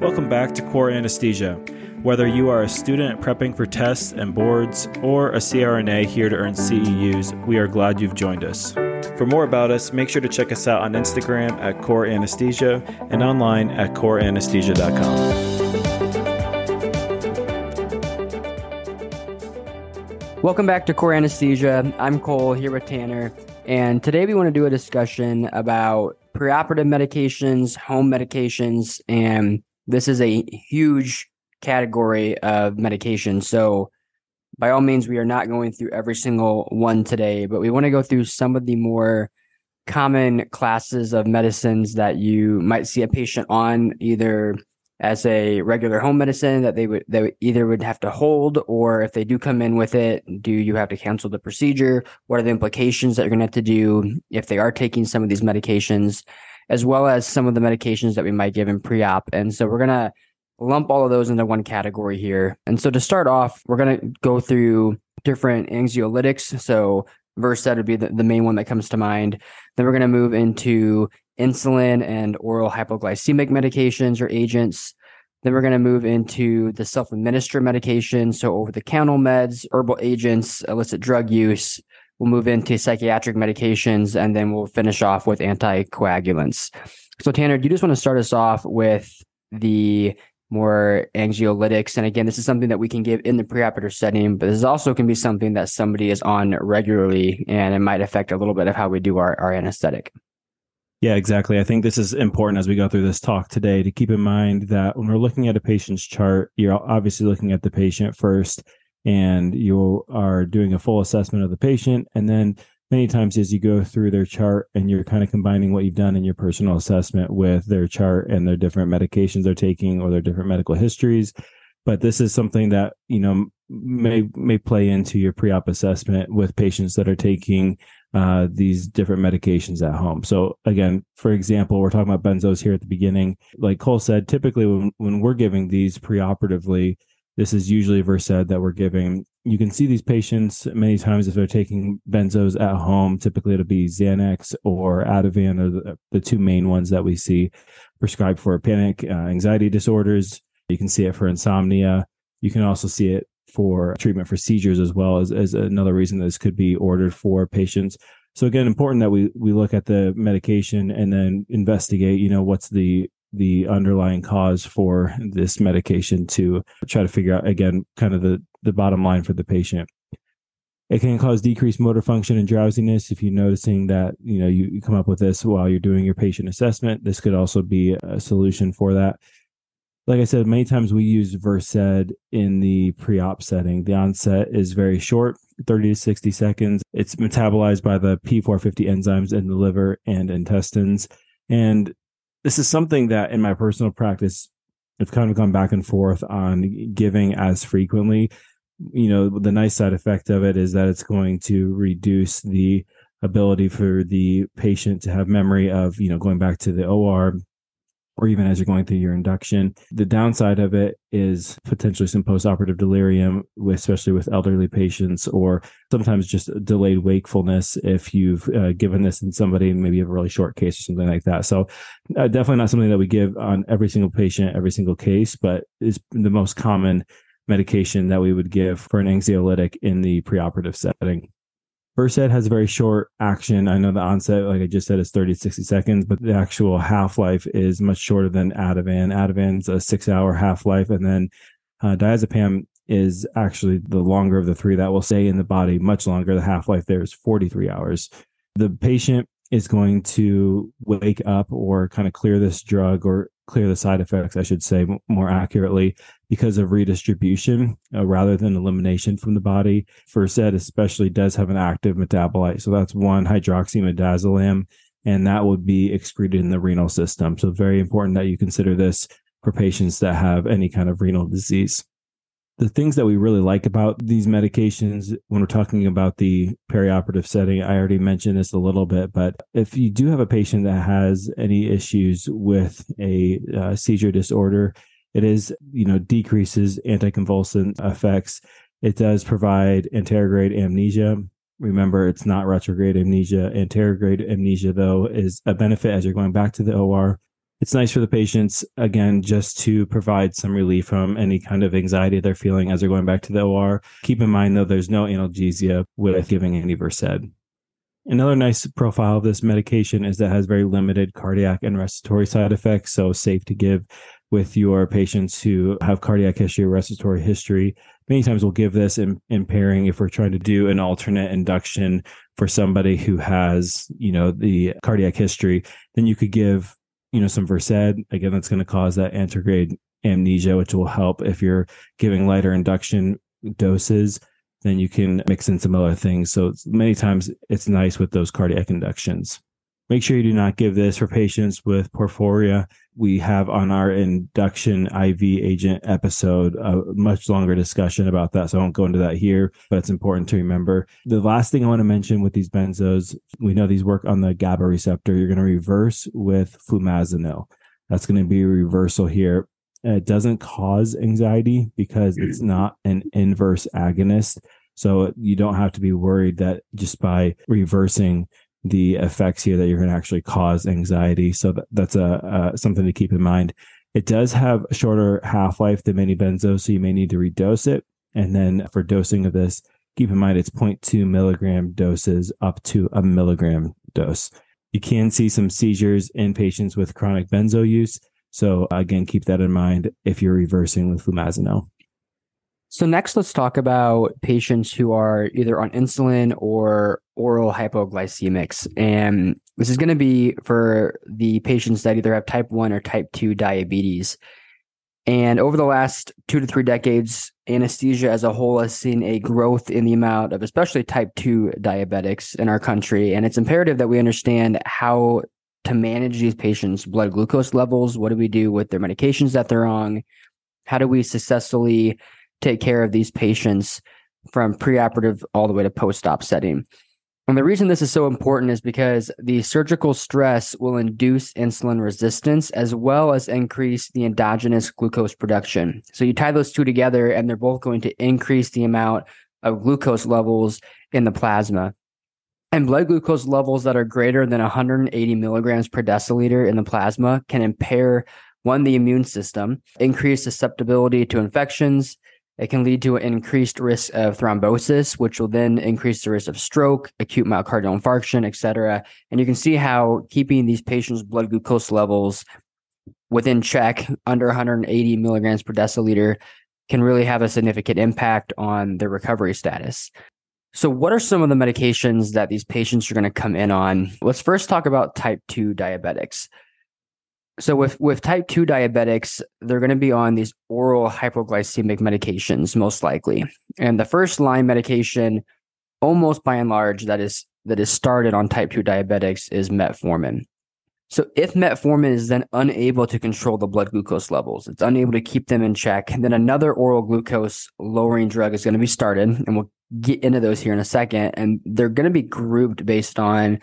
Welcome back to Core Anesthesia. Whether you are a student prepping for tests and boards or a CRNA here to earn CEUs, we are glad you've joined us. For more about us, make sure to check us out on Instagram at Core Anesthesia and online at coreanesthesia.com. Welcome back to Core Anesthesia. I'm Cole here with Tanner, and today we want to do a discussion about preoperative medications, home medications, and this is a huge category of medication. So, by all means, we are not going through every single one today, but we want to go through some of the more common classes of medicines that you might see a patient on either as a regular home medicine that they would they either would have to hold or if they do come in with it do you have to cancel the procedure what are the implications that you're going to have to do if they are taking some of these medications as well as some of the medications that we might give in pre-op and so we're going to lump all of those into one category here and so to start off we're going to go through different anxiolytics so Versed would be the, the main one that comes to mind. Then we're going to move into insulin and oral hypoglycemic medications or agents. Then we're going to move into the self administer medication. So, over the counter meds, herbal agents, illicit drug use. We'll move into psychiatric medications and then we'll finish off with anticoagulants. So, Tanner, do you just want to start us off with the more anxiolytics. And again, this is something that we can give in the preoperative setting, but this also can be something that somebody is on regularly and it might affect a little bit of how we do our, our anesthetic. Yeah, exactly. I think this is important as we go through this talk today to keep in mind that when we're looking at a patient's chart, you're obviously looking at the patient first and you are doing a full assessment of the patient. And then many times as you go through their chart and you're kind of combining what you've done in your personal assessment with their chart and their different medications they're taking or their different medical histories but this is something that you know may may play into your pre-op assessment with patients that are taking uh, these different medications at home. So again, for example, we're talking about benzos here at the beginning. Like Cole said, typically when, when we're giving these preoperatively, this is usually a Versed that we're giving. You can see these patients many times if they're taking benzos at home. Typically, it'll be Xanax or Ativan are the, the two main ones that we see prescribed for panic uh, anxiety disorders. You can see it for insomnia. You can also see it for treatment for seizures as well as, as another reason this could be ordered for patients. So again, important that we we look at the medication and then investigate. You know, what's the the underlying cause for this medication to try to figure out again kind of the the bottom line for the patient. It can cause decreased motor function and drowsiness. If you're noticing that you know you, you come up with this while you're doing your patient assessment this could also be a solution for that. Like i said many times we use versed in the pre-op setting. The onset is very short 30 to 60 seconds. It's metabolized by the p450 enzymes in the liver and intestines. And this is something that in my personal practice I've kind of gone back and forth on giving as frequently. You know, the nice side effect of it is that it's going to reduce the ability for the patient to have memory of, you know, going back to the OR or even as you're going through your induction. The downside of it is potentially some postoperative delirium, especially with elderly patients, or sometimes just delayed wakefulness if you've uh, given this in somebody maybe have a really short case or something like that. So, uh, definitely not something that we give on every single patient, every single case, but is the most common medication that we would give for an anxiolytic in the preoperative setting. Versed has a very short action. I know the onset, like I just said, is 30 to 60 seconds, but the actual half life is much shorter than Ativan. Ativan's a six hour half life. And then uh, diazepam is actually the longer of the three that will stay in the body much longer. The half life there is 43 hours. The patient is going to wake up or kind of clear this drug or clear the side effects, I should say more accurately, because of redistribution uh, rather than elimination from the body. Versed especially does have an active metabolite. So that's one hydroxymidazolam, and that would be excreted in the renal system. So very important that you consider this for patients that have any kind of renal disease the things that we really like about these medications when we're talking about the perioperative setting i already mentioned this a little bit but if you do have a patient that has any issues with a uh, seizure disorder it is you know decreases anticonvulsant effects. It does provide anterograde amnesia. Remember it's not retrograde amnesia. Anterograde amnesia though is a benefit as you're going back to the or It's nice for the patients, again, just to provide some relief from any kind of anxiety they're feeling as they're going back to the OR. Keep in mind, though, there's no analgesia with giving any Versed. Another nice profile of this medication is that it has very limited cardiac and respiratory side effects, so safe to give with your patients who have cardiac history or respiratory history. Many times we'll give this in, in pairing if we're trying to do an alternate induction for somebody who has, you know, the cardiac history. Then you could give, you know, some Versed. Again, that's going to cause that anterograde amnesia, which will help if you're giving lighter induction doses then you can mix in some other things. So many times it's nice with those cardiac inductions. Make sure you do not give this for patients with porphyria. We have on our induction IV agent episode a much longer discussion about that. So I won't go into that here, but it's important to remember. The last thing I want to mention with these benzos, we know these work on the GABA receptor. You're going to reverse with flumazenil. That's going to be a reversal here. It doesn't cause anxiety because it's not an inverse agonist. So you don't have to be worried that just by reversing the effects here that you're going to actually cause anxiety. So that, that's a, something to keep in mind. It does have a shorter half life than many benzos, so you may need to redose it. And then for dosing of this, keep in mind it's 0.2 milligram doses up to a milligram dose. You can see some seizures in patients with chronic benzo use. So again, keep that in mind if you're reversing with flumazenil. So next, let's talk about patients who are either on insulin or oral hypoglycemics. And this is going to be for the patients that either have type 1 or type 2 diabetes. And over the last two to three decades, anesthesia as a whole has seen a growth in the amount of especially type 2 diabetics in our country. And it's imperative that we understand how to manage these patients' blood glucose levels? What do we do with their medications that they're on? How do we successfully take care of these patients from preoperative all the way to post-op setting? And the reason this is so important is because the surgical stress will induce insulin resistance as well as increase the endogenous glucose production. So you tie those two together, and they're both going to increase the amount of glucose levels in the plasma and blood glucose levels that are greater than 180 milligrams per deciliter in the plasma can impair one the immune system increase susceptibility to infections it can lead to an increased risk of thrombosis which will then increase the risk of stroke acute myocardial infarction etc and you can see how keeping these patients blood glucose levels within check under 180 milligrams per deciliter can really have a significant impact on their recovery status so, what are some of the medications that these patients are going to come in on? Let's first talk about type 2 diabetics. So, with, with type 2 diabetics, they're going to be on these oral hypoglycemic medications, most likely. And the first line medication, almost by and large, that is that is started on type 2 diabetics is metformin. So if metformin is then unable to control the blood glucose levels, it's unable to keep them in check, then another oral glucose lowering drug is going to be started, and we'll get into those here in a second. And they're going to be grouped based on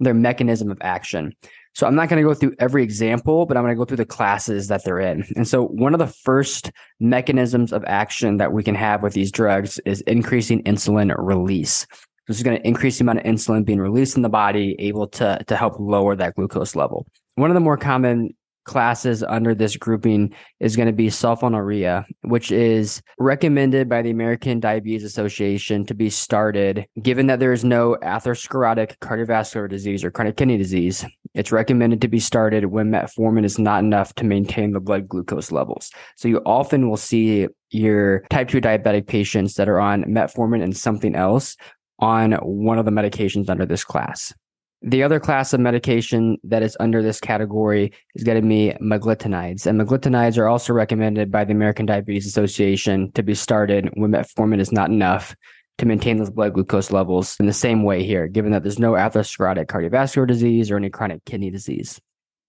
their mechanism of action. So I'm not going to go through every example, but I'm going to go through the classes that they're in. And so one of the first mechanisms of action that we can have with these drugs is increasing insulin release. This is going to increase the amount of insulin being released in the body, able to, to help lower that glucose level. One of the more common classes under this grouping is going to be sulfonylurea, which is recommended by the American Diabetes Association to be started given that there is no atherosclerotic cardiovascular disease or chronic kidney disease. It's recommended to be started when metformin is not enough to maintain the blood glucose levels. So you often will see your type 2 diabetic patients that are on metformin and something else on one of the medications under this class. The other class of medication that is under this category is going to be meglitinides. And meglitinides are also recommended by the American Diabetes Association to be started when metformin is not enough to maintain those blood glucose levels in the same way here, given that there's no atherosclerotic cardiovascular disease or any chronic kidney disease.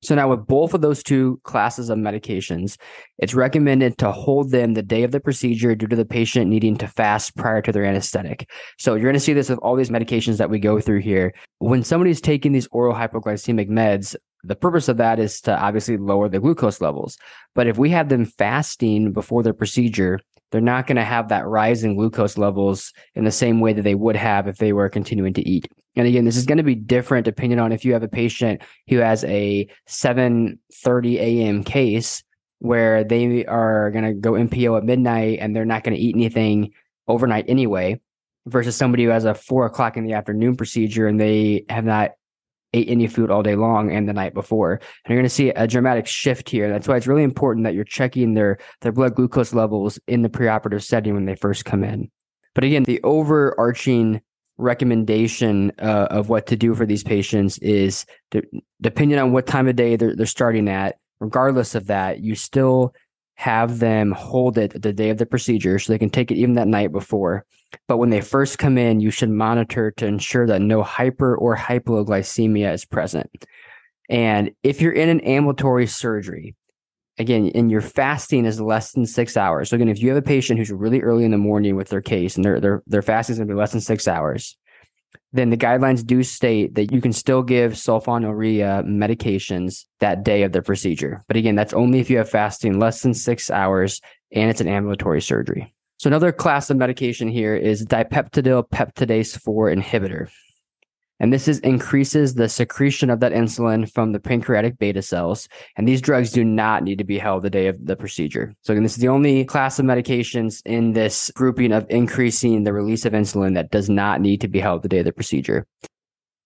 So now with both of those two classes of medications, it's recommended to hold them the day of the procedure due to the patient needing to fast prior to their anesthetic. So you're going to see this with all these medications that we go through here. When somebody's taking these oral hypoglycemic meds, the purpose of that is to obviously lower the glucose levels. But if we have them fasting before their procedure, they're not going to have that rise in glucose levels in the same way that they would have if they were continuing to eat. And again, this is going to be different depending on if you have a patient who has a 7:30 a.m. case where they are going to go NPO at midnight and they're not going to eat anything overnight anyway, versus somebody who has a four o'clock in the afternoon procedure and they have not ate any food all day long and the night before. And you're going to see a dramatic shift here. That's why it's really important that you're checking their their blood glucose levels in the preoperative setting when they first come in. But again, the overarching recommendation uh, of what to do for these patients is de- depending on what time of day they're, they're starting at regardless of that you still have them hold it the day of the procedure so they can take it even that night before. But when they first come in you should monitor to ensure that no hyper or hypoglycemia is present. And if you're in an ambulatory surgery again, and your fasting is less than six hours. So again, if you have a patient who's really early in the morning with their case and their their their fasting is going to be less than six hours, then the guidelines do state that you can still give sulfonylurea medications that day of the procedure. But again, that's only if you have fasting less than six hours and it's an ambulatory surgery. So another class of medication here is dipeptidyl peptidase 4 inhibitor. And this is increases the secretion of that insulin from the pancreatic beta cells. And these drugs do not need to be held the day of the procedure. So again, this is the only class of medications in this grouping of increasing the release of insulin that does not need to be held the day of the procedure.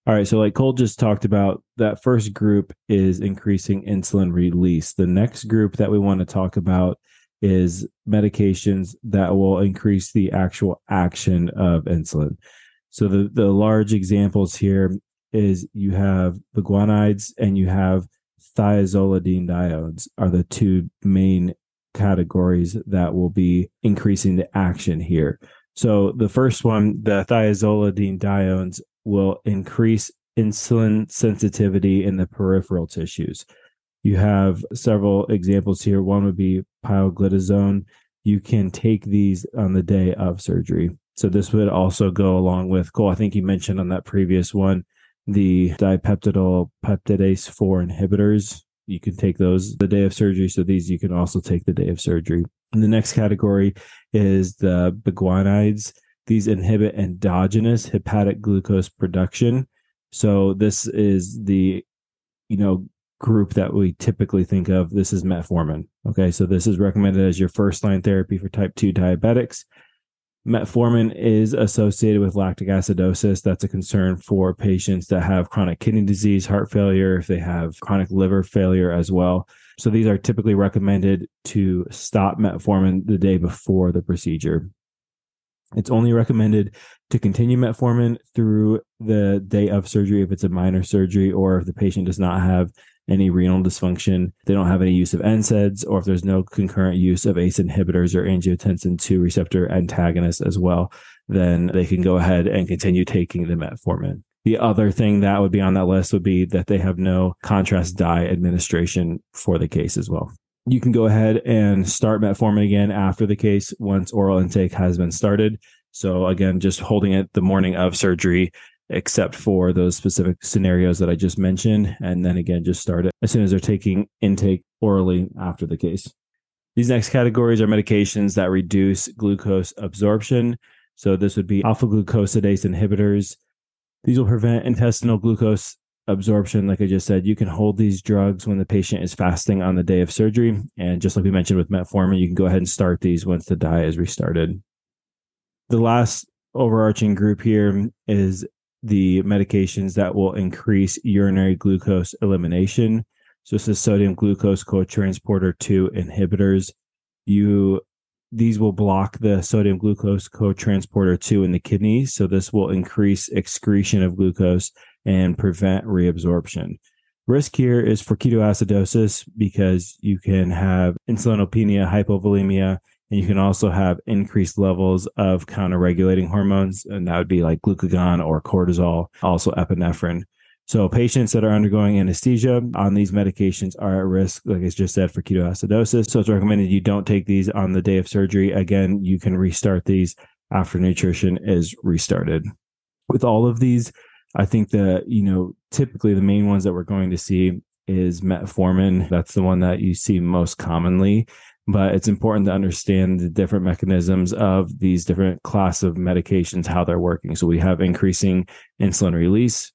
All right. So, like Cole just talked about, that first group is increasing insulin release. The next group that we want to talk about is medications that will increase the actual action of insulin. So the the large examples here is you have the guanides and you have thiazolidinediones are the two main categories that will be increasing the action here. So the first one, the thiazolidinediones will increase insulin sensitivity in the peripheral tissues. You have several examples here. One would be pioglitazone. You can take these on the day of surgery. So this would also go along with Cole. I think you mentioned on that previous one the dipeptidyl peptidase 4 inhibitors. You can take those the day of surgery. So these you can also take the day of surgery. And the next category is the biguanides. These inhibit endogenous hepatic glucose production. So this is the, you know, group that we typically think of. This is metformin. Okay. So this is recommended as your first line therapy for type 2 diabetics. Metformin is associated with lactic acidosis. That's a concern for patients that have chronic kidney disease, heart failure, if they have chronic liver failure as well. So these are typically recommended to stop metformin the day before the procedure. It's only recommended to continue metformin through the day of surgery if it's a minor surgery or if the patient does not have any renal dysfunction, they don't have any use of NSAIDs, or if there's no concurrent use of ACE inhibitors or angiotensin 2 receptor antagonists as well, then they can go ahead and continue taking the metformin. The other thing that would be on that list would be that they have no contrast dye administration for the case as well. You can go ahead and start metformin again after the case once oral intake has been started. So again, just holding it the morning of surgery except for those specific scenarios that I just mentioned. And then again, just start it as soon as they're taking intake orally after the case. These next categories are medications that reduce glucose absorption. So this would be alpha glucosidase inhibitors. These will prevent intestinal glucose absorption. Like I just said, you can hold these drugs when the patient is fasting on the day of surgery. And just like we mentioned with metformin, you can go ahead and start these once the diet is restarted. The last overarching group here is the medications that will increase urinary glucose elimination. So this is sodium glucose cotransporter 2 inhibitors. You these will block the sodium glucose cotransporter 2 in the kidneys. So this will increase excretion of glucose and prevent reabsorption. Risk here is for ketoacidosis because you can have insulinopenia, hypovolemia, and you can also have increased levels of counter regulating hormones, and that would be like glucagon or cortisol, also epinephrine. So, patients that are undergoing anesthesia on these medications are at risk, like I just said, for ketoacidosis. So, it's recommended you don't take these on the day of surgery. Again, you can restart these after nutrition is restarted. With all of these, I think that, you know, typically the main ones that we're going to see is metformin. That's the one that you see most commonly but it's important to understand the different mechanisms of these different class of medications, how they're working. So we have increasing insulin release,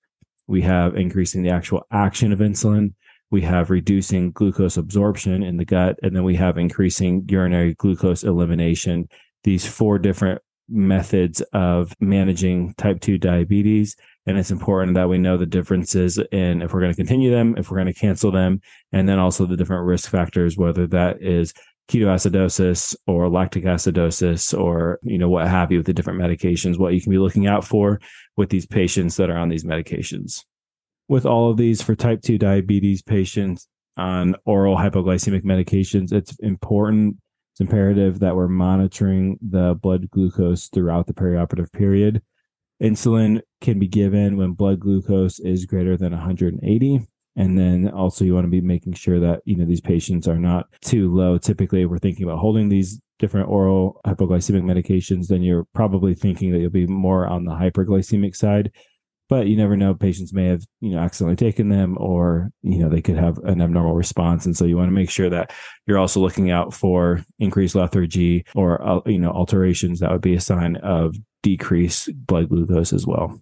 we have increasing the actual action of insulin, we have reducing glucose absorption in the gut, and then we have increasing urinary glucose elimination. These four different methods of managing type 2 diabetes. And it's important that we know the differences in if we're going to continue them, if we're going to cancel them, and then also the different risk factors, whether that is ketoacidosis or lactic acidosis or you know what have you with the different medications what you can be looking out for with these patients that are on these medications. With all of these for type 2 diabetes patients on oral hypoglycemic medications it's important it's imperative that we're monitoring the blood glucose throughout the perioperative period. Insulin can be given when blood glucose is greater than 180 and then also you want to be making sure that you know these patients are not too low. Typically we're thinking about holding these different oral hypoglycemic medications then you're probably thinking that you'll be more on the hyperglycemic side. But you never know patients may have you know accidentally taken them or you know they could have an abnormal response. And so you want to make sure that you're also looking out for increased lethargy or uh, you know alterations that would be a sign of decreased blood glucose as well.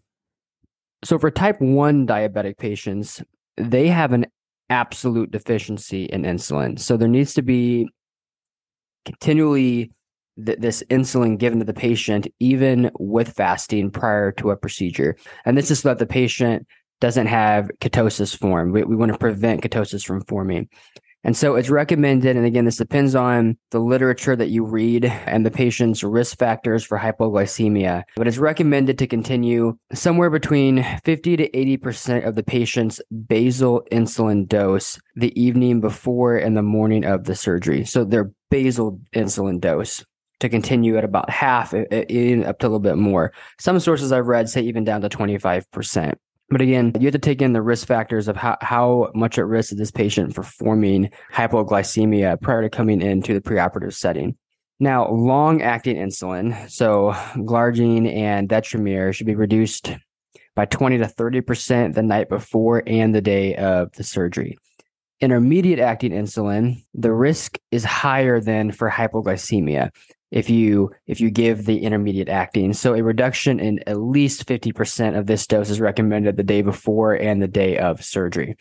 So for type 1 diabetic patients they have an absolute deficiency in insulin. So there needs to be continually th- this insulin given to the patient, even with fasting prior to a procedure. And this is so that the patient doesn't have ketosis form. We, we want to prevent ketosis from forming. And so it's recommended, and again, this depends on the literature that you read and the patient's risk factors for hypoglycemia, but it's recommended to continue somewhere between 50 to 80% of the patient's basal insulin dose the evening before and the morning of the surgery. So their basal insulin dose to continue at about half, even up to a little bit more. Some sources I've read say even down to 25%. But again, you have to take in the risk factors of how, how much at risk is this patient for forming hypoglycemia prior to coming into the preoperative setting. Now, long acting insulin, so glargine and detemir, should be reduced by 20 to 30% the night before and the day of the surgery. Intermediate acting insulin, the risk is higher than for hypoglycemia if you if you give the intermediate acting. So a reduction in at least 50% of this dose is recommended the day before and the day of surgery.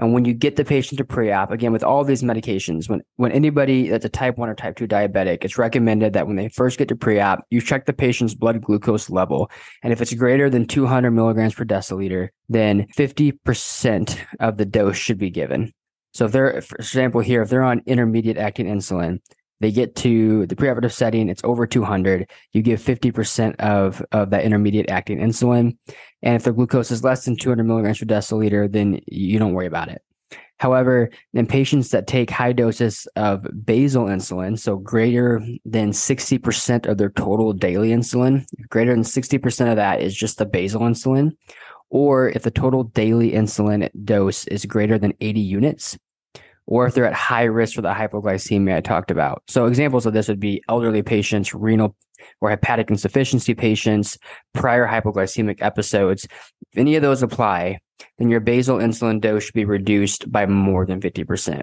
And when you get the patient to pre-op, again with all these medications, when when anybody that's a type 1 or type 2 diabetic, it's recommended that when they first get to pre-op, you check the patient's blood glucose level. And if it's greater than 200 milligrams per deciliter, then 50% of the dose should be given. So if they're, for example, here, if they're on intermediate acting insulin, they get to the preoperative setting, it's over 200. You give 50% of, of that intermediate acting insulin. And if the glucose is less than 200 milligrams per deciliter, then you don't worry about it. However, in patients that take high doses of basal insulin, so greater than 60% of their total daily insulin, greater than 60% of that is just the basal insulin, or if the total daily insulin dose is greater than 80 units, or if they're at high risk for the hypoglycemia I talked about. So examples of this would be elderly patients, renal or hepatic insufficiency patients, prior hypoglycemic episodes. If any of those apply, then your basal insulin dose should be reduced by more than 50%,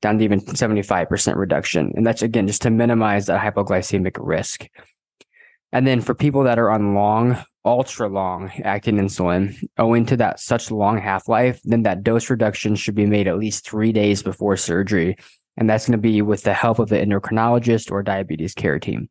down to even 75% reduction. And that's again just to minimize that hypoglycemic risk. And then for people that are on long ultra long acting insulin, owing to that such long half life, then that dose reduction should be made at least three days before surgery. And that's going to be with the help of the endocrinologist or diabetes care team.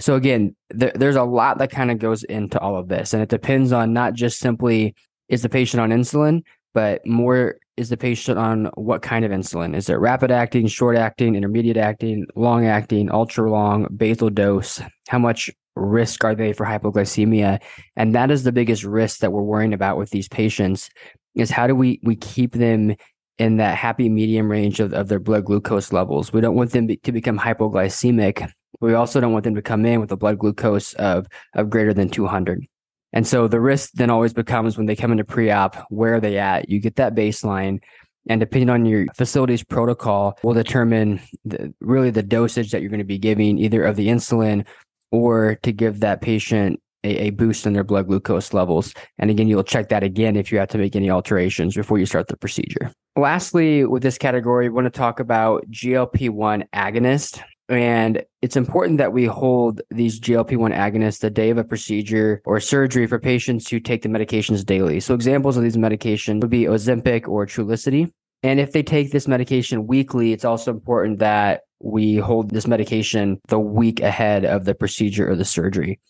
So again, th- there's a lot that kind of goes into all of this. And it depends on not just simply is the patient on insulin, but more is the patient on what kind of insulin? Is it rapid acting, short acting, intermediate acting, long acting, ultra long, basal dose? How much risk are they for hypoglycemia? And that is the biggest risk that we're worrying about with these patients is how do we we keep them in that happy medium range of, of their blood glucose levels. We don't want them to become hypoglycemic. We also don't want them to come in with a blood glucose of, of greater than 200. And so the risk then always becomes when they come into pre-op, where are they at? You get that baseline. And depending on your facility's protocol, will determine the, really the dosage that you're going to be giving either of the insulin or to give that patient a, a, boost in their blood glucose levels. And again, you'll check that again if you have to make any alterations before you start the procedure. Lastly, with this category, we want to talk about GLP 1 agonist. And it's important that we hold these GLP 1 agonists the day of a procedure or surgery for patients who take the medications daily. So, examples of these medications would be Ozempic or Trulicity. And if they take this medication weekly, it's also important that we hold this medication the week ahead of the procedure or the surgery.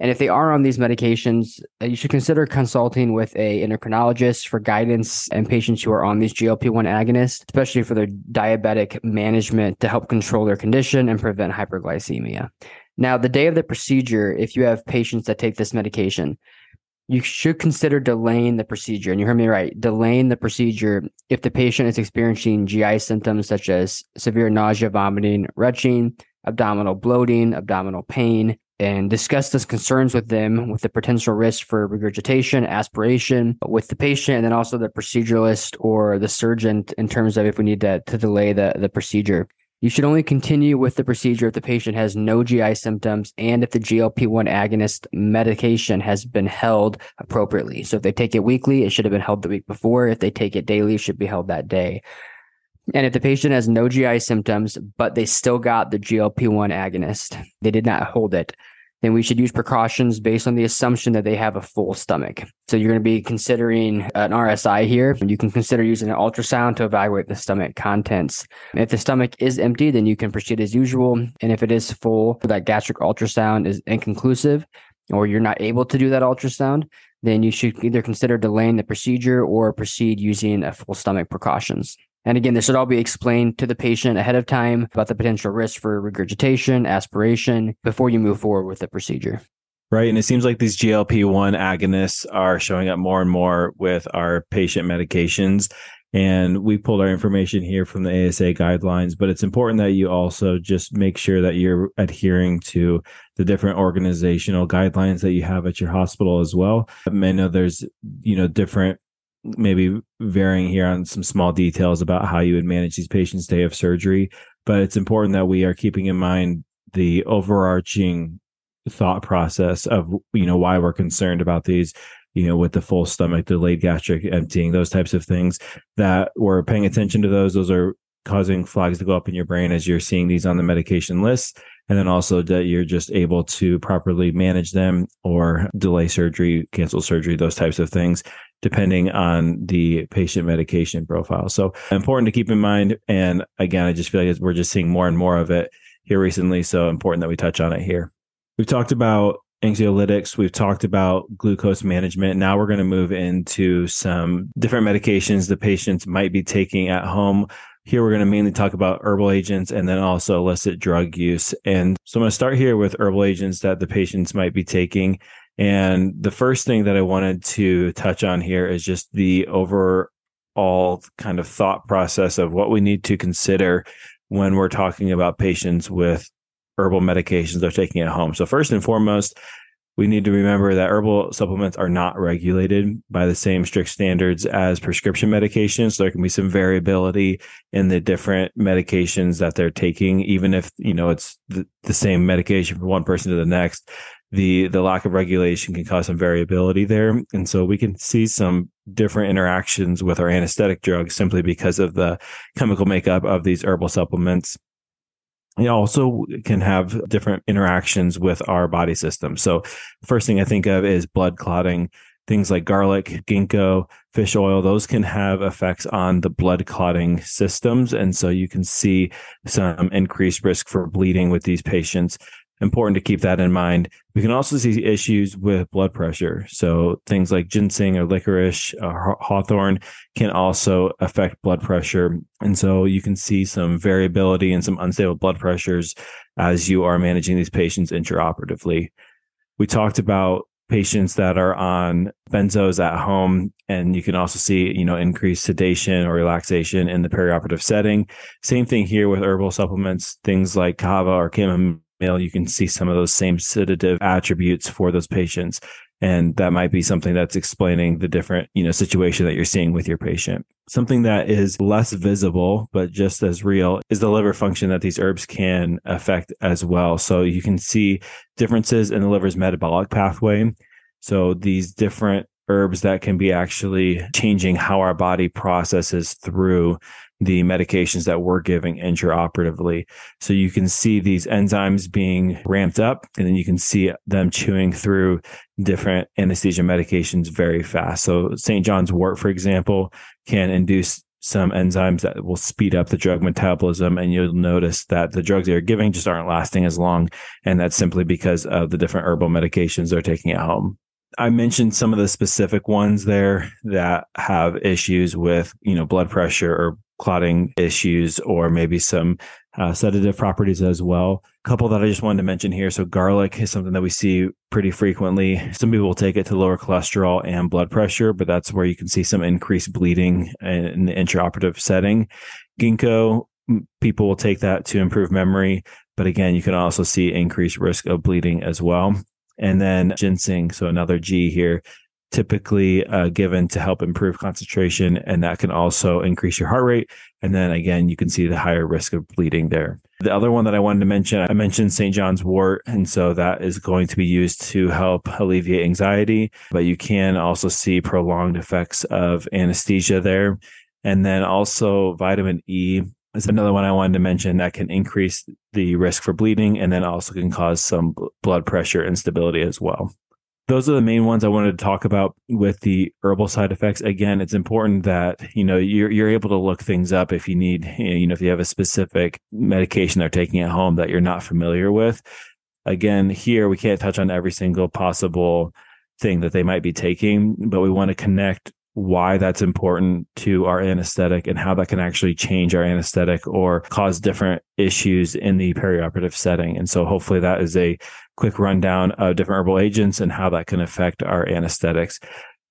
And if they are on these medications, uh, you should consider consulting with a endocrinologist for guidance and patients who are on these GLP-1 agonists, especially for their diabetic management to help control their condition and prevent hyperglycemia. Now, the day of the procedure, if you have patients that take this medication, you should consider delaying the procedure. And you heard me right, delaying the procedure if the patient is experiencing GI symptoms such as severe nausea, vomiting, retching, abdominal bloating, abdominal pain, and discuss those concerns with them with the potential risk for regurgitation, aspiration with the patient, and then also the proceduralist or the surgeon in terms of if we need to, to delay the, the procedure. You should only continue with the procedure if the patient has no GI symptoms and if the GLP 1 agonist medication has been held appropriately. So if they take it weekly, it should have been held the week before. If they take it daily, it should be held that day. And if the patient has no GI symptoms, but they still got the GLP 1 agonist, they did not hold it, then we should use precautions based on the assumption that they have a full stomach. So you're going to be considering an RSI here. You can consider using an ultrasound to evaluate the stomach contents. If the stomach is empty, then you can proceed as usual. And if it is full, that gastric ultrasound is inconclusive, or you're not able to do that ultrasound, then you should either consider delaying the procedure or proceed using a full stomach precautions. And again, this should all be explained to the patient ahead of time about the potential risk for regurgitation, aspiration before you move forward with the procedure. Right. And it seems like these GLP 1 agonists are showing up more and more with our patient medications. And we pulled our information here from the ASA guidelines, but it's important that you also just make sure that you're adhering to the different organizational guidelines that you have at your hospital as well. I know there's, you know, different maybe varying here on some small details about how you would manage these patients' day of surgery. But it's important that we are keeping in mind the overarching thought process of you know why we're concerned about these you know with the full stomach delayed gastric emptying those types of things that we're paying attention to those those are causing flags to go up in your brain as you're seeing these on the medication list and then also that you're just able to properly manage them or delay surgery cancel surgery those types of things depending on the patient medication profile. So important to keep in mind. And again, I just feel like we're just seeing more and more of it here recently. So important that we touch on it here. We've talked about anxiolytics. We've talked about glucose management. Now we're going to move into some different medications the patients might be taking at home. Here we're going to mainly talk about herbal agents and then also illicit drug use. And so I'm going to start here with herbal agents that the patients might be taking. And the first thing that I wanted to touch on here is just the overall kind of thought process of what we need to consider when we're talking about patients with herbal medications they're taking at home. So, first and foremost, we need to remember that herbal supplements are not regulated by the same strict standards as prescription medications. So there can be some variability in the different medications that they're taking, even if, you know, it's the, the same medication from one person to the next the the lack of regulation can cause some variability there. And so we can see some different interactions with our anesthetic drugs simply because of the chemical makeup of these herbal supplements. It also can have different interactions with our body system. So first thing i think of is blood clotting. Things like garlic ginkgo fish oil those can have effects on the blood clotting systems. And so you can see some increased risk for bleeding with these patients important to keep that in mind. We can also see issues with blood pressure. So things like ginseng or licorice, or hawthorn can also affect blood pressure. And so you can see some variability and some unstable blood pressures as you are managing these patients intraoperatively. We talked about patients that are on benzos at home and you can also see you know increased sedation or relaxation in the perioperative setting same thing here with herbal supplements things like kava or chamomile you can see some of those same sedative attributes for those patients. and that might be something that's explaining the different you know situation that you're seeing with your patient. Something that is less visible but just as real is the liver function that these herbs can affect as well. So you can see differences in the liver's metabolic pathway. So these different herbs that can be actually changing how our body processes through the medications that we're giving intraoperatively. So you can see these enzymes being ramped up, and then you can see them chewing through different anesthesia medications very fast. So St. John's wort, for example, can induce some enzymes that will speed up the drug metabolism and you'll notice that the drugs they're giving just aren't lasting as long and that's simply because of the different herbal medications they're taking at home I mentioned some of the specific ones there that have issues with, you know, blood pressure or clotting issues or maybe some uh, sedative properties as well. A couple that I just wanted to mention here. So garlic is something that we see pretty frequently. Some people will take it to lower cholesterol and blood pressure, but that's where you can see some increased bleeding in the intraoperative setting. Ginkgo, people will take that to improve memory, but again, you can also see increased risk of bleeding as well. And then ginseng, so another G here, typically uh, given to help improve concentration, and that can also increase your heart rate. And then again, you can see the higher risk of bleeding there. The other one that I wanted to mention, I mentioned St. John's wort, and so that is going to be used to help alleviate anxiety, but you can also see prolonged effects of anesthesia there. And then also vitamin E is another one I wanted to mention that can increase the risk for bleeding and then also can cause some blood pressure instability as well those are the main ones I wanted to talk about with the herbal side effects. Again, it's important that you know you're you're able to look things up if you need you know if you have a specific medication they're taking at home that you're not familiar with. Again, here we can't touch on every single possible thing that they might be taking, but we want to connect why that's important to our anesthetic and how that can actually change our anesthetic or cause different issues in the perioperative setting. And so hopefully that is a quick rundown of different herbal agents and how that can affect our anesthetics.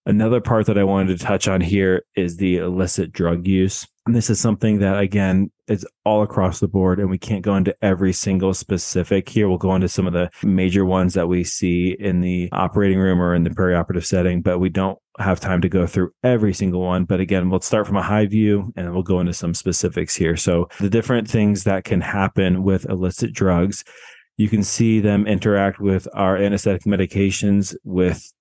Another part that I wanted to touch on here is the illicit drug use. And this is something that, again, is all across the board, and we can't go into every single specific here. We'll go into some of the major ones that we see in the operating room or in the perioperative setting, but we don't have time to go through every single one. But again, we'll start from a high view and we'll go into some specifics here. So, the different things that can happen with illicit drugs you can see them interact with our anesthetic medications with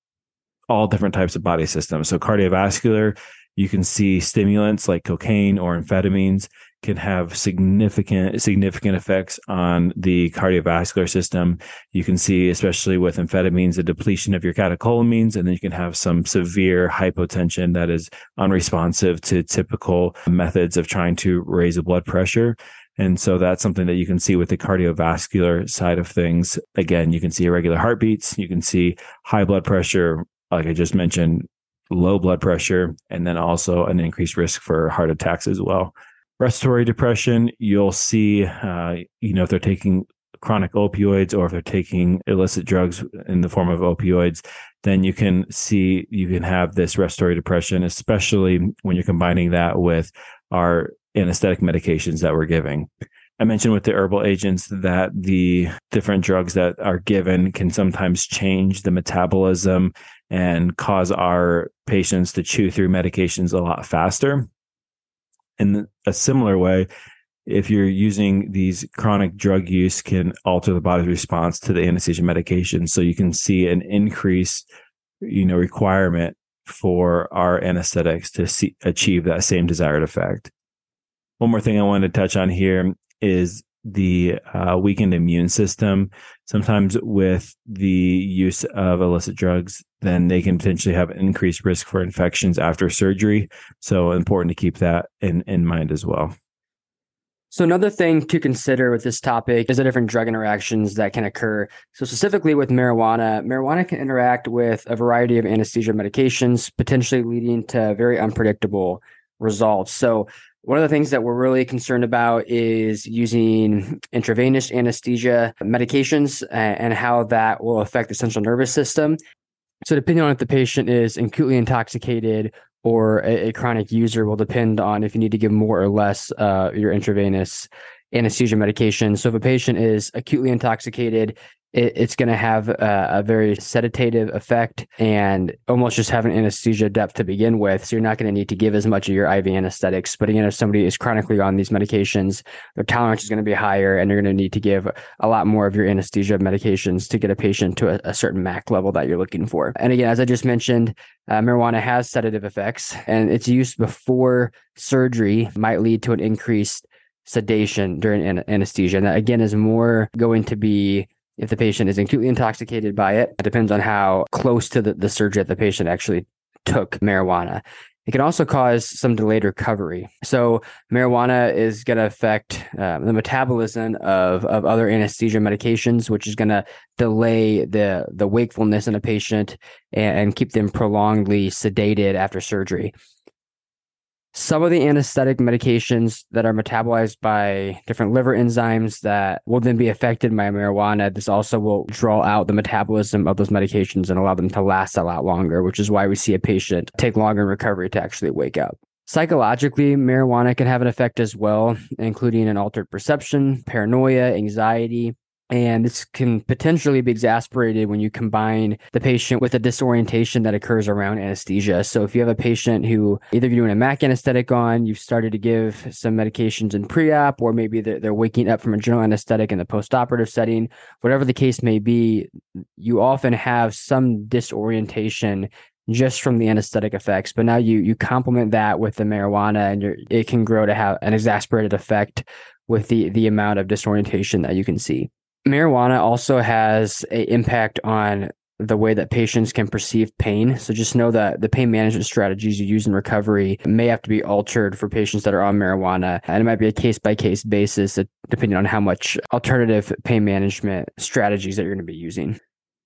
all different types of body systems. So cardiovascular, you can see stimulants like cocaine or amphetamines can have significant significant effects on the cardiovascular system. You can see, especially with amphetamines, a depletion of your catecholamines, and then you can have some severe hypotension that is unresponsive to typical methods of trying to raise a blood pressure. And so that's something that you can see with the cardiovascular side of things. Again, you can see irregular heartbeats, you can see high blood pressure, like I just mentioned, low blood pressure, and then also an increased risk for heart attacks as well. Respiratory depression, you'll see, uh, you know, if they're taking chronic opioids or if they're taking illicit drugs in the form of opioids, then you can see you can have this respiratory depression, especially when you're combining that with our anesthetic medications that we're giving. I mentioned with the herbal agents that the different drugs that are given can sometimes change the metabolism and cause our patients to chew through medications a lot faster. In a similar way, if you're using these chronic drug use can alter the body's response to the anesthesia medication so you can see an increase you know requirement for our anesthetics to see, achieve that same desired effect one more thing I wanted to touch on here is the uh, weakened immune system. Sometimes with the use of illicit drugs, then they can potentially have increased risk for infections after surgery. So important to keep that in, in mind as well. So another thing to consider with this topic is the different drug interactions that can occur. So specifically with marijuana, marijuana can interact with a variety of anesthesia medications, potentially leading to very unpredictable results. So one of the things that we're really concerned about is using intravenous anesthesia medications and how that will affect the central nervous system. So, depending on if the patient is acutely intoxicated or a, a chronic user, will depend on if you need to give more or less uh, your intravenous anesthesia medication. So, if a patient is acutely intoxicated, it, it's going to have a, a, very sedative effect and almost just have an anesthesia depth to begin with. So you're not going to need to give as much of your IV anesthetics. But again, if somebody is chronically on these medications, their tolerance is going to be higher and you're going to need to give a lot more of your anesthesia medications to get a patient to a, a certain MAC level that you're looking for. And again, as I just mentioned, uh, marijuana has sedative effects and its use before surgery might lead to an increased sedation during an- anesthesia. And that again is more going to be if the patient is acutely intoxicated by it. It depends on how close to the, the surgery that the patient actually took marijuana. It can also cause some delayed recovery. So, marijuana is going to affect um, the metabolism of, of other anesthesia medications, which is going to delay the, the wakefulness in a patient and, and keep them prolongedly sedated after surgery some of the anesthetic medications that are metabolized by different liver enzymes that will then be affected by marijuana. This also will draw out the metabolism of those medications and allow them to last a lot longer, which is why we see a patient take longer in recovery to actually wake up. Psychologically, marijuana can have an effect as well, including an altered perception, paranoia, anxiety, and this can potentially be exasperated when you combine the patient with a disorientation that occurs around anesthesia. So, if you have a patient who either you're doing a MAC anesthetic on, you've started to give some medications in pre op, or maybe they're, waking up from a general anesthetic in the post operative setting, whatever the case may be, you often have some disorientation just from the anesthetic effects. But now you you complement that with the marijuana, and it can grow to have an exasperated effect with the the amount of disorientation that you can see marijuana also has an impact on the way that patients can perceive pain. So just know that the pain management strategies you use in recovery may have to be altered for patients that are on marijuana. And it might be a case by case basis, depending on how much alternative pain management strategies that you're going to be using.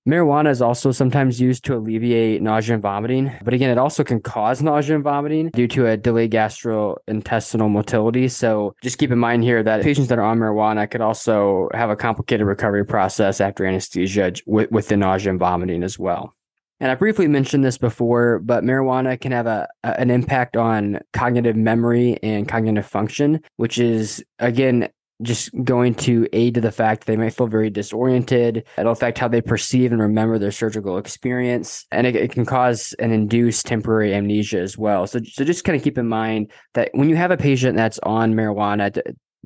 Marijuana is also sometimes used to alleviate nausea and vomiting, but again, it also can cause nausea and vomiting due to a delayed gastrointestinal motility. So just keep in mind here that patients that are on marijuana could also have a complicated recovery process after anesthesia with, with the nausea and vomiting as well. And I briefly mentioned this before, but marijuana can have a, an impact on cognitive memory and cognitive function, which is again just going to aid to the fact that they might feel very disoriented. It'll affect how they perceive and remember their surgical experience. And it, it, can cause and induce temporary amnesia as well. So, so just kind of keep in mind that when you have a patient that's on marijuana,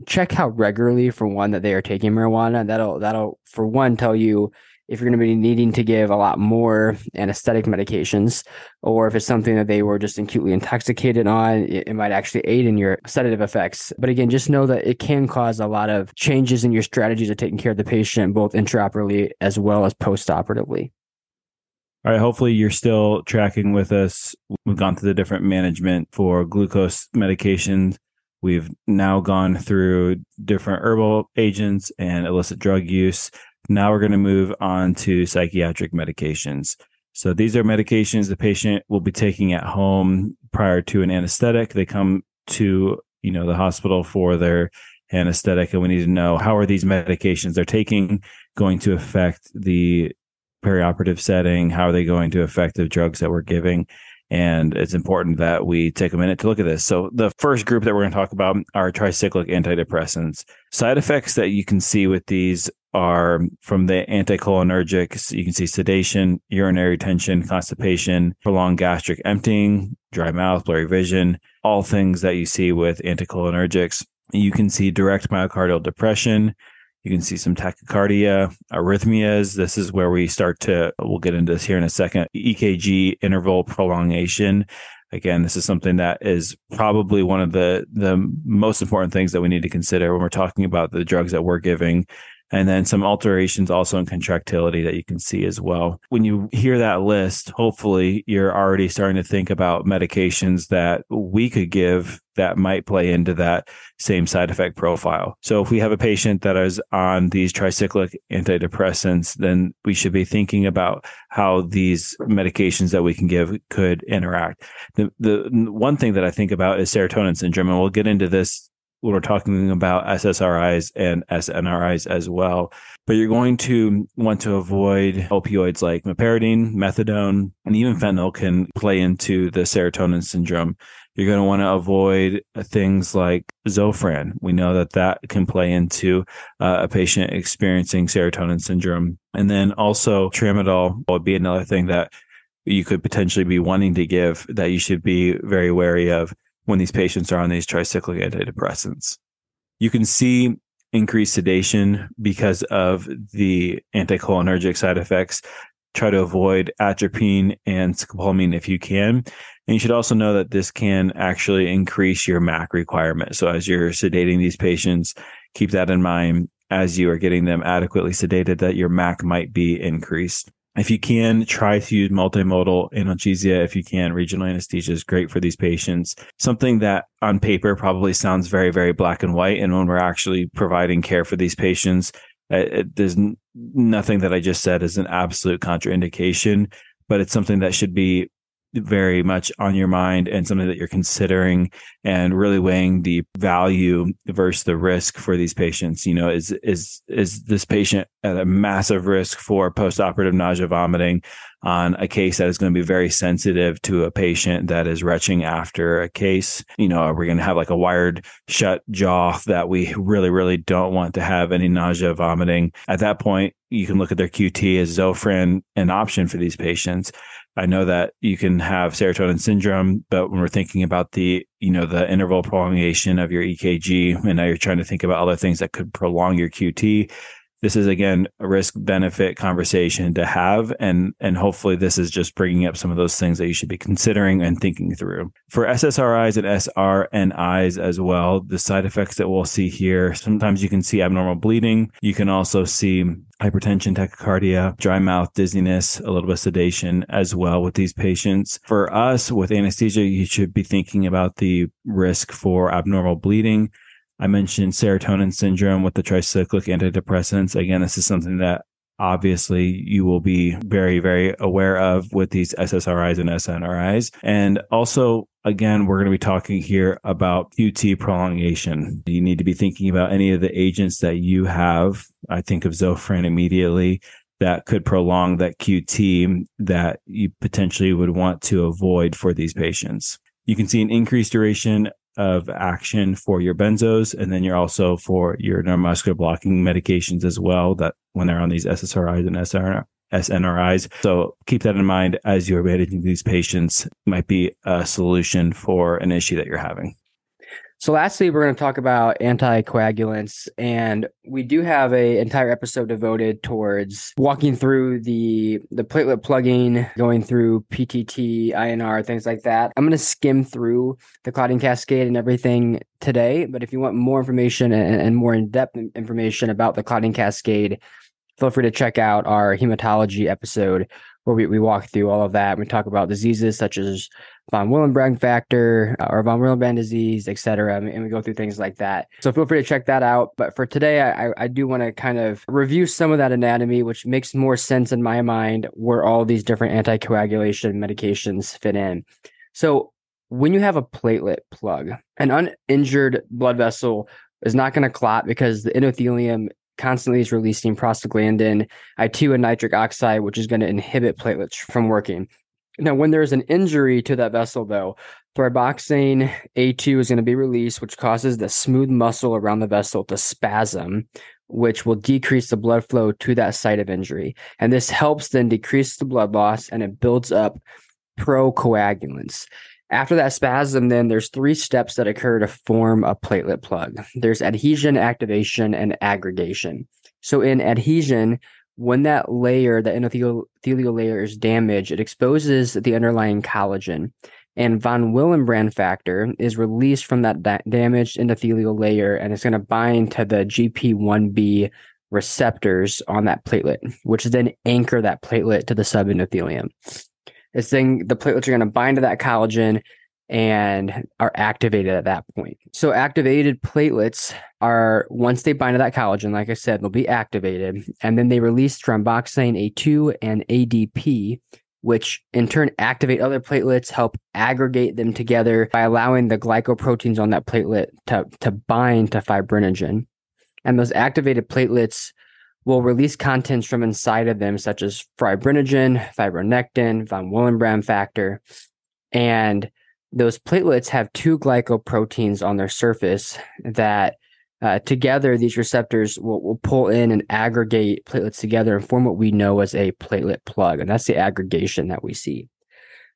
check how regularly, for one, that they are taking marijuana. That'll, that'll, for one, tell you if you're going to be needing to give a lot more anesthetic medications, or if it's something that they were just acutely intoxicated on, it, it, might actually aid in your sedative effects. But again, just know that it can cause a lot of changes in your strategies of taking care of the patient, both intraoperatively as well as postoperatively. All right. Hopefully, you're still tracking with us. We've gone through the different management for glucose medications. We've now gone through different herbal agents and illicit drug use. Now we're going to move on to psychiatric medications. So these are medications the patient will be taking at home prior to an anesthetic. They come to, you know, the hospital for their anesthetic and we need to know how are these medications they're taking going to affect the perioperative setting, how are they going to affect the drugs that we're giving? And it's important that we take a minute to look at this. So, the first group that we're going to talk about are tricyclic antidepressants. Side effects that you can see with these are from the anticholinergics. You can see sedation, urinary tension, constipation, prolonged gastric emptying, dry mouth, blurry vision, all things that you see with anticholinergics. You can see direct myocardial depression. You can see some tachycardia, arrhythmias. This is where we start to, we'll get into this here in a second. EKG interval prolongation. Again, this is something that is probably one of the, the most important things that we need to consider when we're talking about the drugs that we're giving and then some alterations also in contractility that you can see as well. When you hear that list, hopefully you're already starting to think about medications that we could give that might play into that same side effect profile. So if we have a patient that is on these tricyclic antidepressants, then we should be thinking about how these medications that we can give could interact. The the one thing that I think about is serotonin syndrome, and we'll get into this we're talking about SSRIs and SNRIs as well. But you're going to want to avoid opioids like meperidine, methadone, and even fentanyl can play into the serotonin syndrome. You're going to want to avoid things like Zofran. We know that that can play into uh, a patient experiencing serotonin syndrome. And then also tramadol would be another thing that you could potentially be wanting to give that you should be very wary of when these patients are on these tricyclic antidepressants. You can see increased sedation because of the anticholinergic side effects. Try to avoid atropine and scopolamine if you can. And you should also know that this can actually increase your MAC requirement. So as you're sedating these patients, keep that in mind as you are getting them adequately sedated that your MAC might be increased. If you can, try to use multimodal analgesia. If you can, regional anesthesia is great for these patients. Something that on paper probably sounds very, very black and white. And when we're actually providing care for these patients, it, it, there's n- nothing that I just said is an absolute contraindication, but it's something that should be very much on your mind and something that you're considering and really weighing the value versus the risk for these patients? You know is is is this patient at a massive risk for postoperative nausea vomiting on a case that is going to be very sensitive to a patient that is retching after a case? You know are we going to have like a wired shut jaw that we really really don't want to have any nausea vomiting? At that point you can look at their QT as Zofran an option for these patients I know that you can have serotonin syndrome, but when we're thinking about the, you know, the interval prolongation of your EKG, and now you're trying to think about other things that could prolong your QT, this is again a risk benefit conversation to have and and hopefully this is just bringing up some of those things that you should be considering and thinking through. For ssris and srnis as well the side effects that we'll see here sometimes you can see abnormal bleeding. You can also see hypertension, tachycardia, dry mouth, dizziness, a little bit of sedation as well with these patients. For us with anesthesia, you should be thinking about the risk for abnormal bleeding I mentioned serotonin syndrome with the tricyclic antidepressants. Again, this is something that obviously you will be very, very aware of with these SSRIs and SNRIs. And also, again, we're going to be talking here about QT prolongation. You need to be thinking about any of the agents that you have. I think of Zofran immediately that could prolong that QT that you potentially would want to avoid for these patients. You can see an increased duration of action for your benzos and then you're also for your neuromuscular blocking medications as well that when they're on these SSRIs and SNR, SNRIs. So keep that in mind as you're managing these patients might be a solution for an issue that you're having. So lastly, we're going to talk about anticoagulants and we do have a entire episode devoted towards walking through the the platelet plugging, going through PTT, INR, things like that. I'm going to skim through the clotting cascade and everything today, but if you want more information and, and more in-depth information about the clotting cascade, feel free to check out our hematology episode where we, we walk through all of that. We talk about diseases such as von Willebrand factor uh, or von Willebrand disease, et cetera. And we go through things like that. So feel free to check that out. But for today, I, I do want to kind of review some of that anatomy, which makes more sense in my mind where all these different anticoagulation medications fit in. So when you have a platelet plug, an uninjured blood vessel is not going to clot because the endothelium constantly is releasing prostaglandin I2 and nitric oxide, which is going to inhibit platelets from working. Now, when there's an injury to that vessel, though, thromboxane A2 is going to be released, which causes the smooth muscle around the vessel to spasm, which will decrease the blood flow to that site of injury. And this helps then decrease the blood loss and it builds up procoagulants. After that spasm, then there's three steps that occur to form a platelet plug. There's adhesion, activation, and aggregation. So in adhesion, when that layer, the endothelial layer is damaged, it exposes the underlying collagen. And von Willebrand factor is released from that da- damaged endothelial layer and it's going to bind to the GP1B receptors on that platelet, which then anchor that platelet to the subendothelium. It's then the platelets are going to bind to that collagen and are activated at that point. So activated platelets are once they bind to that collagen, like I said, they'll be activated, and then they release thromboxane A2 and ADP, which in turn activate other platelets, help aggregate them together by allowing the glycoproteins on that platelet to, to bind to fibrinogen. And those activated platelets will release contents from inside of them, such as fibrinogen, fibronectin, von Willebrand factor, and those platelets have two glycoproteins on their surface that uh, together these receptors will, will pull in and aggregate platelets together and form what we know as a platelet plug. And that's the aggregation that we see.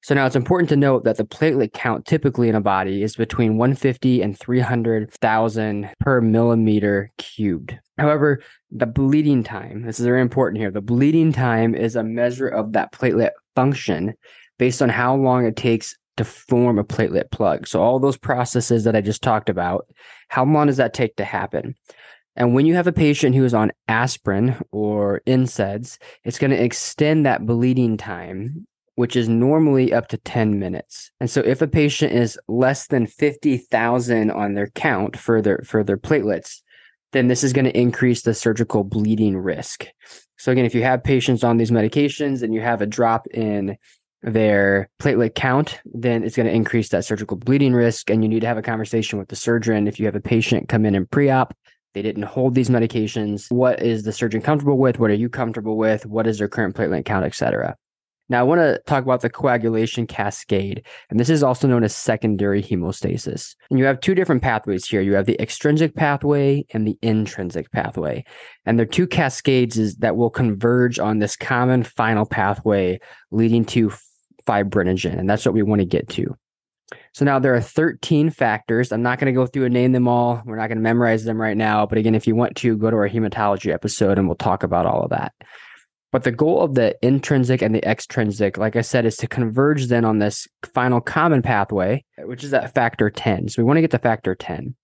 So now it's important to note that the platelet count typically in a body is between 150 and 300,000 per millimeter cubed. However, the bleeding time, this is very important here. The bleeding time is a measure of that platelet function based on how long it takes to form a platelet plug. So all those processes that I just talked about, how long does that take to happen? And when you have a patient who is on aspirin or NSAIDs, it's going to extend that bleeding time which is normally up to 10 minutes. And so if a patient is less than 50,000 on their count for their for their platelets, then this is going to increase the surgical bleeding risk. So again, if you have patients on these medications and you have a drop in their platelet count, then it's going to increase that surgical bleeding risk and you need to have a conversation with the surgeon if you have a patient come in in pre-op they didn't hold these medications. What is the surgeon comfortable with? What are you comfortable with? What is their current platelet count, et cetera? Now, I want to talk about the coagulation cascade, and this is also known as secondary hemostasis. And you have two different pathways here. You have the extrinsic pathway and the intrinsic pathway. And they're two cascades is, that will converge on this common final pathway leading to fibrinogen. And that's what we want to get to. So now there are 13 factors. I'm not going to go through and name them all. We're not going to memorize them right now. But again, if you want to, go to our hematology episode and we'll talk about all of that. But the goal of the intrinsic and the extrinsic, like I said, is to converge then on this final common pathway, which is that factor 10. So we want to get to factor 10.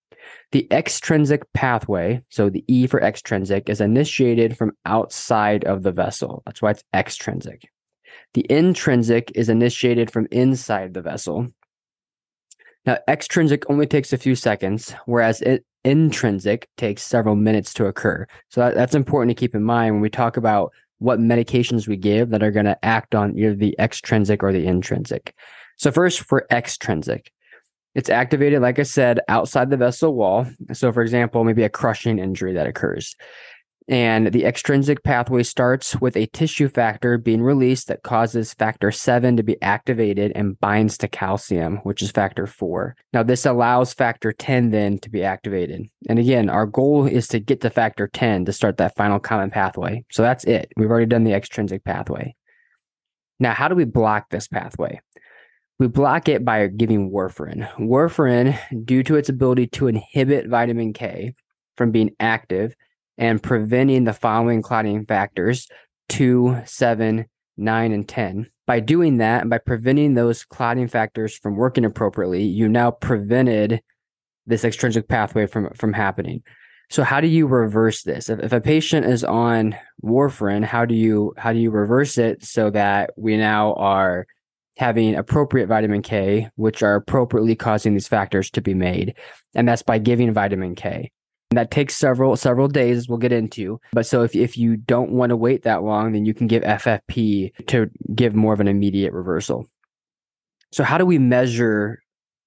The extrinsic pathway, so the E for extrinsic, is initiated from outside of the vessel. That's why it's extrinsic. The intrinsic is initiated from inside the vessel. Now, extrinsic only takes a few seconds, whereas it, intrinsic takes several minutes to occur. So that, that's important to keep in mind when we talk about what medications we give that are going to act on either the extrinsic or the intrinsic. So, first for extrinsic, it's activated, like I said, outside the vessel wall. So, for example, maybe a crushing injury that occurs. And the extrinsic pathway starts with a tissue factor being released that causes factor 7 to be activated and binds to calcium, which is factor 4. Now, this allows factor 10 then to be activated. And again, our goal is to get to factor 10 to start that final common pathway. So that's it. We've already done the extrinsic pathway. Now, how do we block this pathway? We block it by giving warfarin. Warfarin, due to its ability to inhibit vitamin K from being active, and preventing the following clotting factors 2, 7, 9, and 10. By doing that, by preventing those clotting factors from working appropriately, you now prevented this extrinsic pathway from, from happening. So how do you reverse this? If, if a patient is on warfarin, how do you how do you reverse it so that we now are having appropriate vitamin K, which are appropriately causing these factors to be made, and that's by giving vitamin K. That takes several several days, we'll get into. But so if, if you don't want to wait that long, then you can give FFP to give more of an immediate reversal. So how do we measure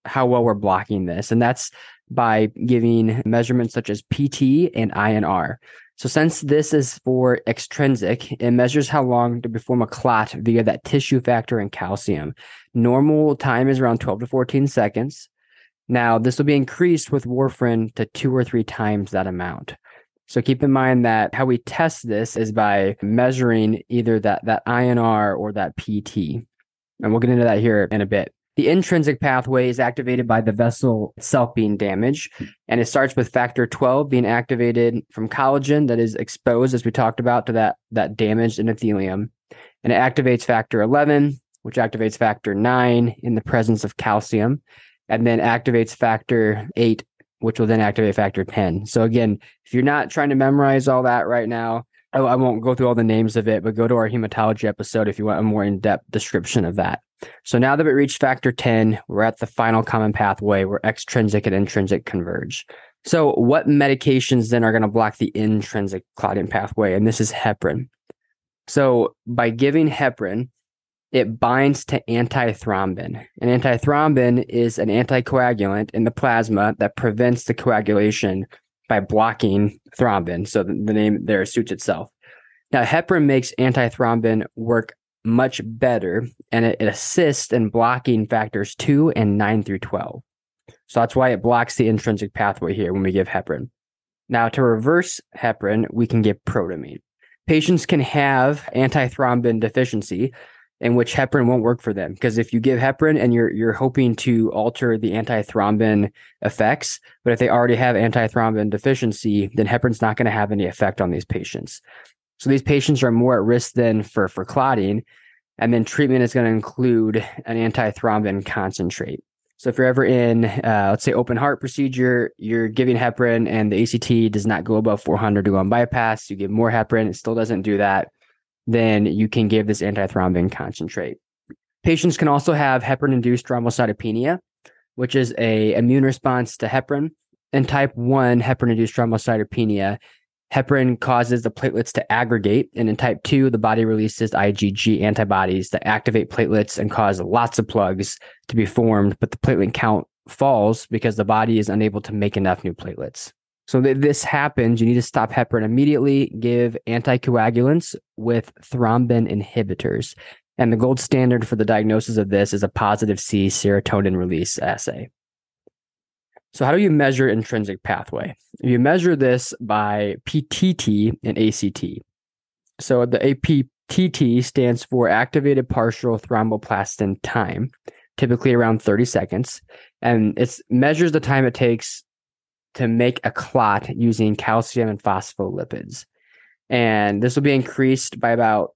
how well we're blocking this? And that's by giving measurements such as PT and INR. So since this is for extrinsic, it measures how long to perform a clot via that tissue factor and calcium. Normal time is around 12 to 14 seconds. Now, this will be increased with warfarin to two or three times that amount. So keep in mind that how we test this is by measuring either that, that INR or that PT. And we'll get into that here in a bit. The intrinsic pathway is activated by the vessel itself being damaged, and it starts with factor 12 being activated from collagen that is exposed, as we talked about, to that, that damaged endothelium. And it activates factor 11, which activates factor 9 in the presence of calcium and then activates factor eight, which will then activate factor 10. So again, if you're not trying to memorize all that right now, I, I won't go through all the names of it, but go to our hematology episode if you want a more in-depth description of that. So now that we reached factor 10, we're at the final common pathway where extrinsic and intrinsic converge. So what medications then are going to block the intrinsic clotting pathway? And this is heparin. So by giving heparin, it binds to antithrombin. And antithrombin is an anticoagulant in the plasma that prevents the coagulation by blocking thrombin. So the, name there suits itself. Now, heparin makes antithrombin work much better and it, it assists in blocking factors 2 and 9 through 12. So that's why it blocks the intrinsic pathway here when we give heparin. Now, to reverse heparin, we can give protamine. Patients can have antithrombin deficiency, in which heparin won't work for them because if you give heparin and you're you're hoping to alter the antithrombin effects, but if they already have antithrombin deficiency, then heparin's not going to have any effect on these patients. So these patients are more at risk then for for clotting, and then treatment is going to include an antithrombin concentrate. So if you're ever in, uh, let's say, open heart procedure, you're giving heparin and the ACT does not go above 400 to go on bypass. You give more heparin, it still doesn't do that then you can give this antithrombin concentrate. Patients can also have heparin-induced thrombocytopenia, which is a immune response to heparin. In type 1 heparin-induced thrombocytopenia, heparin causes the platelets to aggregate, and in type 2, the body releases IgG antibodies that activate platelets and cause lots of plugs to be formed, but the platelet count falls because the body is unable to make enough new platelets. So this happens, you need to stop heparin immediately, give anticoagulants with thrombin inhibitors. And the gold standard for the diagnosis of this is a positive C serotonin release assay. So, how do you measure intrinsic pathway? You measure this by PTT and ACT. So, the APTT stands for activated partial thromboplastin time, typically around 30 seconds. And it measures the time it takes to make a clot using calcium and phospholipids. And this will be increased by about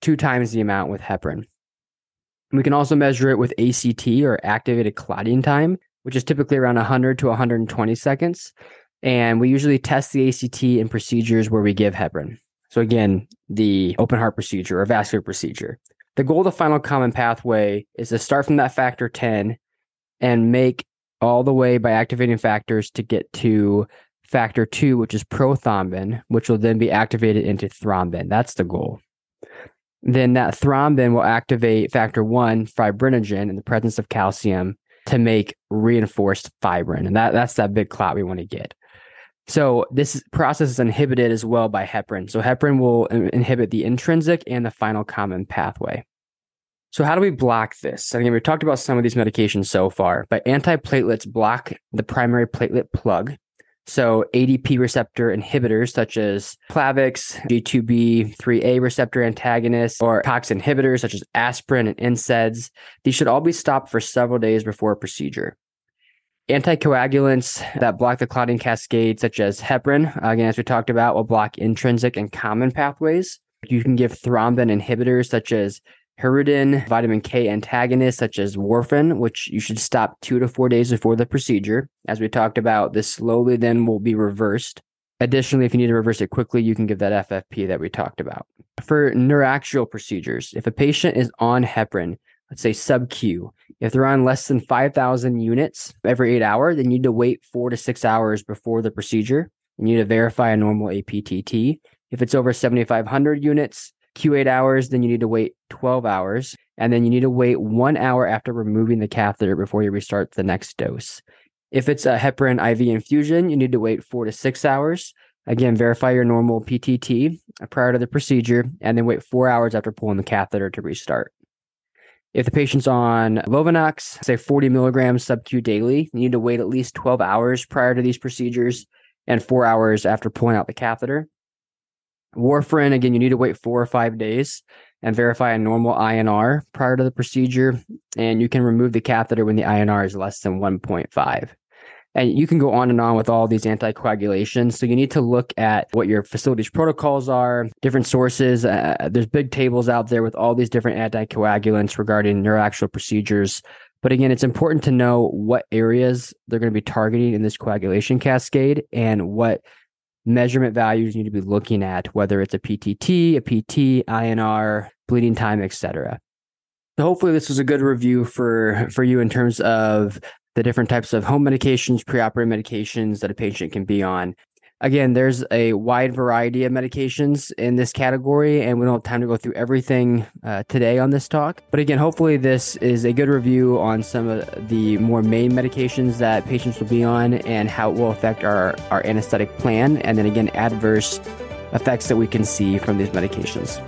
two times the amount with heparin. We can also measure it with ACT or activated clotting time, which is typically around 100 to 120 seconds. And we usually test the ACT in procedures where we give heparin. So, again, the open heart procedure or vascular procedure. The goal of the final common pathway is to start from that factor 10 and make all the way by activating factors to get to factor two, which is prothrombin, which will then be activated into thrombin. That's the goal. Then that thrombin will activate factor one, fibrinogen, in the presence of calcium to make reinforced fibrin. And that, that's that big clot we want to get. So this process is inhibited as well by heparin. So heparin will inhibit the intrinsic and the final common pathway. So, how do we block this? I mean, we've talked about some of these medications so far, but antiplatelets block the primary platelet plug. So, ADP receptor inhibitors such as Plavix, G2B3A receptor antagonists, or COX inhibitors such as aspirin and NSAIDs, these should all be stopped for several days before a procedure. Anticoagulants that block the clotting cascade, such as heparin, again, as we talked about, will block intrinsic and common pathways. You can give thrombin inhibitors such as Hirudin, vitamin K antagonists such as warfarin, which you should stop two to four days before the procedure. As we talked about, this slowly then will be reversed. Additionally, if you need to reverse it quickly, you can give that FFP that we talked about. For neuraxial procedures, if a patient is on heparin, let's say sub Q, if they're on less than 5,000 units every eight hour, then you need to wait four to six hours before the procedure. You need to verify a normal APTT. If it's over 7,500 units, Q8 hours, then you need to wait 12 hours. And then you need to wait one hour after removing the catheter before you restart the next dose. If it's a heparin IV infusion, you need to wait four to six hours. Again, verify your normal PTT uh, prior to the procedure, and then wait four hours after pulling the catheter to restart. If the patient's on Lovenox, say 40 milligrams sub Q daily, you need to wait at least 12 hours prior to these procedures and four hours after pulling out the catheter. Warfarin, again, you need to wait four or five days and verify a normal INR prior to the procedure. And you can remove the catheter when the INR is less than 1.5. And you can go on and on with all these anticoagulations. So you need to look at what your facility's protocols are, different sources. Uh, there's big tables out there with all these different anticoagulants regarding neuraxial procedures. But again, it's important to know what areas they're going to be targeting in this coagulation cascade and what measurement values you need to be looking at, whether it's a PTT, a PT, INR, bleeding time, etc. So hopefully this was a good review for for you in terms of the different types of home medications, preoperative medications that a patient can be on. Again, there's a wide variety of medications in this category, and we don't have time to go through everything uh, today on this talk. But again, hopefully, this is a good review on some of the more main medications that patients will be on and how it will affect our, our anesthetic plan, and then again, adverse effects that we can see from these medications.